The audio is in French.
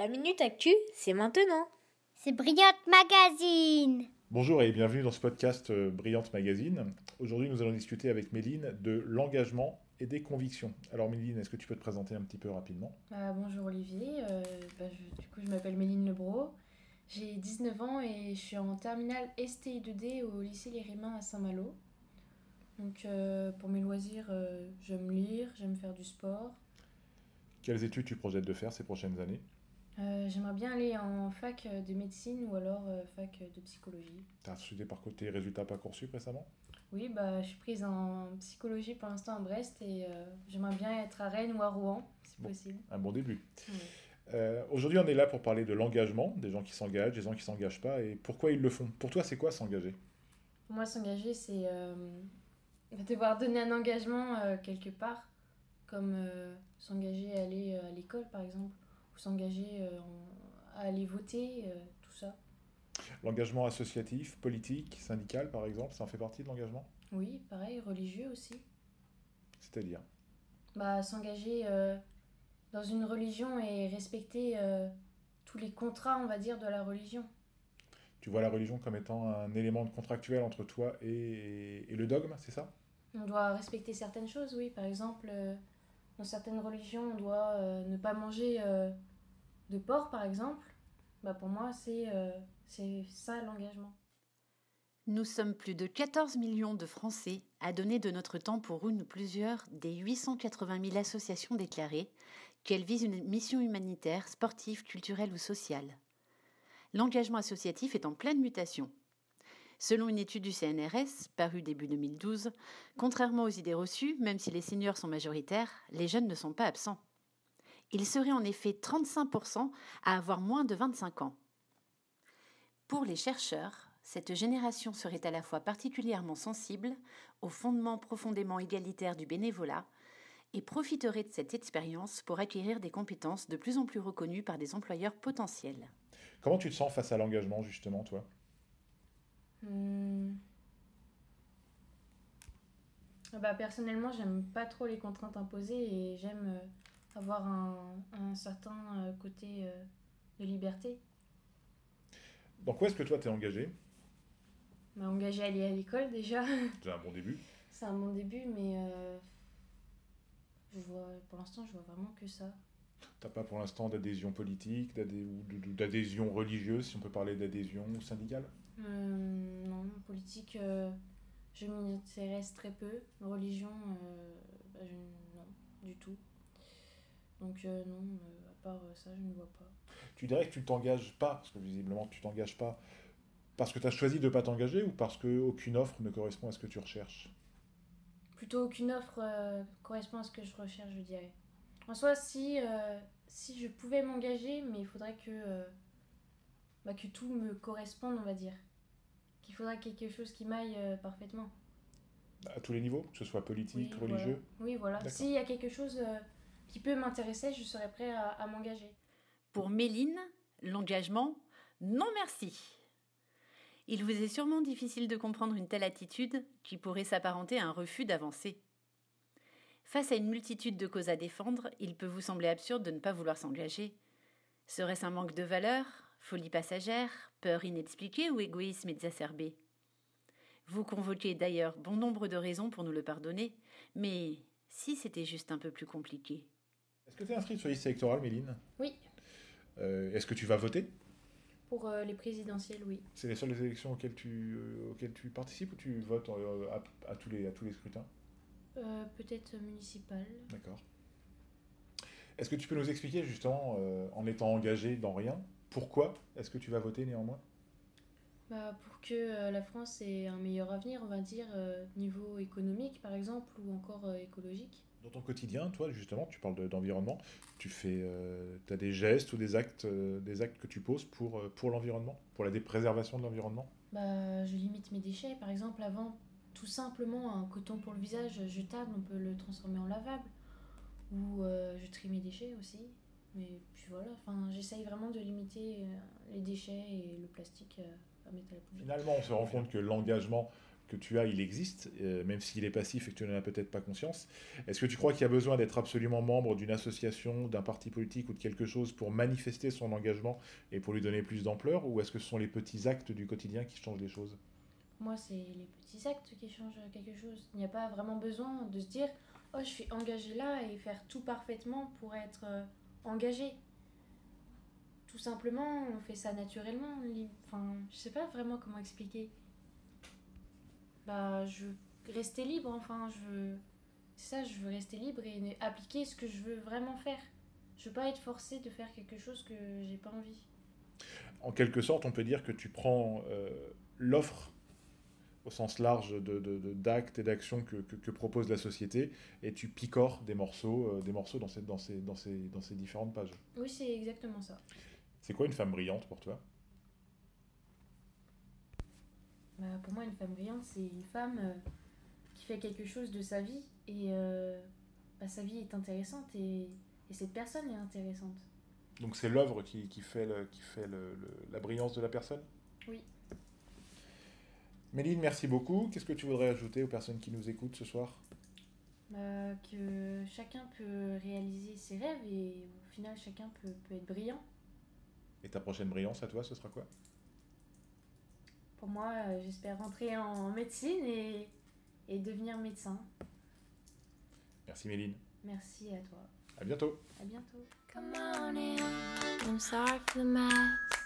La Minute Actu, c'est maintenant. C'est Brillante Magazine. Bonjour et bienvenue dans ce podcast euh, Brillante Magazine. Aujourd'hui, nous allons discuter avec Méline de l'engagement et des convictions. Alors Méline, est-ce que tu peux te présenter un petit peu rapidement? Bah, bonjour Olivier, euh, bah, je- du coup je m'appelle Méline Lebro, j'ai 19 ans et je suis en terminale STI2D au lycée Les Rémins à Saint-Malo. Donc euh, pour mes loisirs, euh, j'aime lire, j'aime faire du sport. Quelles études tu projettes de faire ces prochaines années? Euh, J'aimerais bien aller en fac de médecine ou alors euh, fac de psychologie. Tu as suivi par côté résultats Parcoursup récemment? Oui, bah, je suis prise en psychologie pour l'instant à Brest et euh, j'aimerais bien être à Rennes ou à Rouen, si Bon. possible. Un bon début. Euh, Aujourd'hui, on est là pour parler de l'engagement, des gens qui s'engagent, des gens qui s'engagent pas, et pourquoi ils le font. Pour toi, c'est quoi s'engager? Pour moi, s'engager, c'est euh, devoir donner un engagement euh, quelque part, comme euh, s'engager à aller euh, à l'école, par exemple, ou s'engager euh, à aller voter, euh, tout ça. L'engagement associatif, politique, syndical, par exemple, ça en fait partie de l'engagement? Oui, pareil, religieux aussi. C'est-à-dire? Bah, s'engager euh, dans une religion et respecter euh, tous les contrats, on va dire, de la religion. Tu vois la religion comme étant un élément contractuel entre toi et, et le dogme, c'est ça? On doit respecter certaines choses, oui. Par exemple, euh, dans certaines religions, on doit euh, ne pas manger euh, de porc, par exemple. Bah, pour moi, c'est euh, c'est ça l'engagement. Nous sommes plus de 14 millions de Français à donner de notre temps pour une ou plusieurs des 880 000 associations déclarées, qu'elles visent une mission humanitaire, sportive, culturelle ou sociale. L'engagement associatif est en pleine mutation. Selon une étude du CNRS, parue début 2012, contrairement aux idées reçues, même si les seniors sont majoritaires, les jeunes ne sont pas absents. Ils seraient en effet 35% à avoir moins de 25 ans. Pour les chercheurs, cette génération serait à la fois particulièrement sensible aux fondements profondément égalitaires du bénévolat et profiterait de cette expérience pour acquérir des compétences de plus en plus reconnues par des employeurs potentiels. Comment tu te sens face à l'engagement, justement, toi? Hmm. Ah Bah, personnellement, j'aime pas trop les contraintes imposées et j'aime euh, avoir un, un certain euh, côté euh, de liberté. Dans quoi est-ce que toi t'es engagé? M'a engagé à aller à l'école déjà. C'est un bon début. C'est un bon début, mais je vois, pour l'instant, je vois vraiment que ça. T'as pas pour l'instant d'adhésion politique, d'adhésion religieuse, si on peut parler d'adhésion syndicale? Euh, non, politique, euh, je m'y intéresse très peu. Religion, euh, bah, je, non, du tout. Donc non, à part ça, je ne vois pas. Tu dirais que tu t'engages pas, parce que visiblement tu t'engages pas, parce que tu as choisi de pas t'engager ou parce qu'aucune offre ne correspond à ce que tu recherches? Plutôt aucune offre correspond à ce que je recherche, je dirais. En soi, si, euh, si je pouvais m'engager, mais il faudrait que, euh, bah, que tout me corresponde, on va dire. Qu'il faudrait quelque chose qui m'aille euh, parfaitement. À tous les niveaux, que ce soit politique, Oui, religieux voilà. Oui, voilà. S'il y a quelque chose euh, qui peut m'intéresser, je serais prêt à, à m'engager. Pour Méline, l'engagement, non merci. Il vous est sûrement difficile de comprendre une telle attitude qui pourrait s'apparenter à un refus d'avancer. Face à une multitude de causes à défendre, il peut vous sembler absurde de ne pas vouloir s'engager. Serait-ce un manque de valeur, folie passagère, peur inexpliquée ou égoïsme exacerbé Vous convoquez d'ailleurs bon nombre de raisons pour nous le pardonner, mais si c'était juste un peu plus compliqué Est-ce que tu es inscrite sur la liste électorale, Méline? Oui, Euh, Est-ce que tu vas voter? Pour euh, les présidentielles, oui. C'est les seules élections auxquelles tu, euh, auxquelles tu participes ou tu votes euh, à, à tous les, à tous les scrutins? Euh, Peut-être municipal. D'accord. Est-ce que tu peux nous expliquer justement, euh, en étant engagé dans rien, pourquoi est-ce que tu vas voter néanmoins? Bah, pour que euh, la France ait un meilleur avenir, on va dire, euh, niveau économique par exemple, ou encore euh, écologique. Dans ton quotidien, toi, justement, tu parles de- d'environnement, tu fais, as des gestes ou des actes, des actes que tu poses pour, pour l'environnement, pour la préservation de l'environnement? Bah, je limite mes déchets. Par exemple, avant, tout simplement, un coton pour le visage jetable, on peut le transformer en lavable. Ou je trie mes déchets aussi. Mais puis voilà, enfin, j'essaye vraiment de limiter euh, les déchets et le plastique euh, à mettre à la poubelle. Finalement, on se rend compte que l'engagement que tu as, il existe, euh, même s'il est passif et que tu n'en as peut-être pas conscience. Est-ce que tu crois qu'il y a besoin d'être absolument membre d'une association, d'un parti politique ou de quelque chose pour manifester son engagement et pour lui donner plus d'ampleur Ou est-ce que ce sont les petits actes du quotidien qui changent les choses? Moi, c'est les petits actes qui changent quelque chose. Il n'y a pas vraiment besoin de se dire Oh, je suis engagé là et faire tout parfaitement pour être engagé. Tout simplement, on fait ça naturellement. Enfin, je sais pas vraiment comment expliquer bah, je veux rester libre, enfin, je veux. C'est ça, je veux rester libre et appliquer ce que je veux vraiment faire. Je veux pas être forcée de faire quelque chose que j'ai pas envie. En quelque sorte, on peut dire que tu prends euh, l'offre au sens large d'actes de, de, et d'actions que, que, propose la société et tu picores des morceaux, euh, des morceaux dans, ces, dans, ces, dans, ces, dans ces différentes pages. Oui, c'est exactement ça. C'est quoi une femme brillante pour toi? Bah, pour moi, une femme brillante, c'est une femme euh, qui fait quelque chose de sa vie et euh, bah, sa vie est intéressante et, et, cette personne est intéressante. Donc c'est l'œuvre qui, qui, fait, le, qui fait le, la brillance de la personne? Oui. Méline, merci beaucoup. Qu'est-ce que tu voudrais ajouter aux personnes qui nous écoutent ce soir? Bah, Que chacun peut réaliser ses rêves et au final, chacun peut, peut être brillant. Et ta prochaine brillance à toi, ce sera quoi? Pour moi, euh, j'espère rentrer en médecine et, et devenir médecin. Merci Méline. Merci à toi. À bientôt. À bientôt. Come on in, I'm sorry for the mess.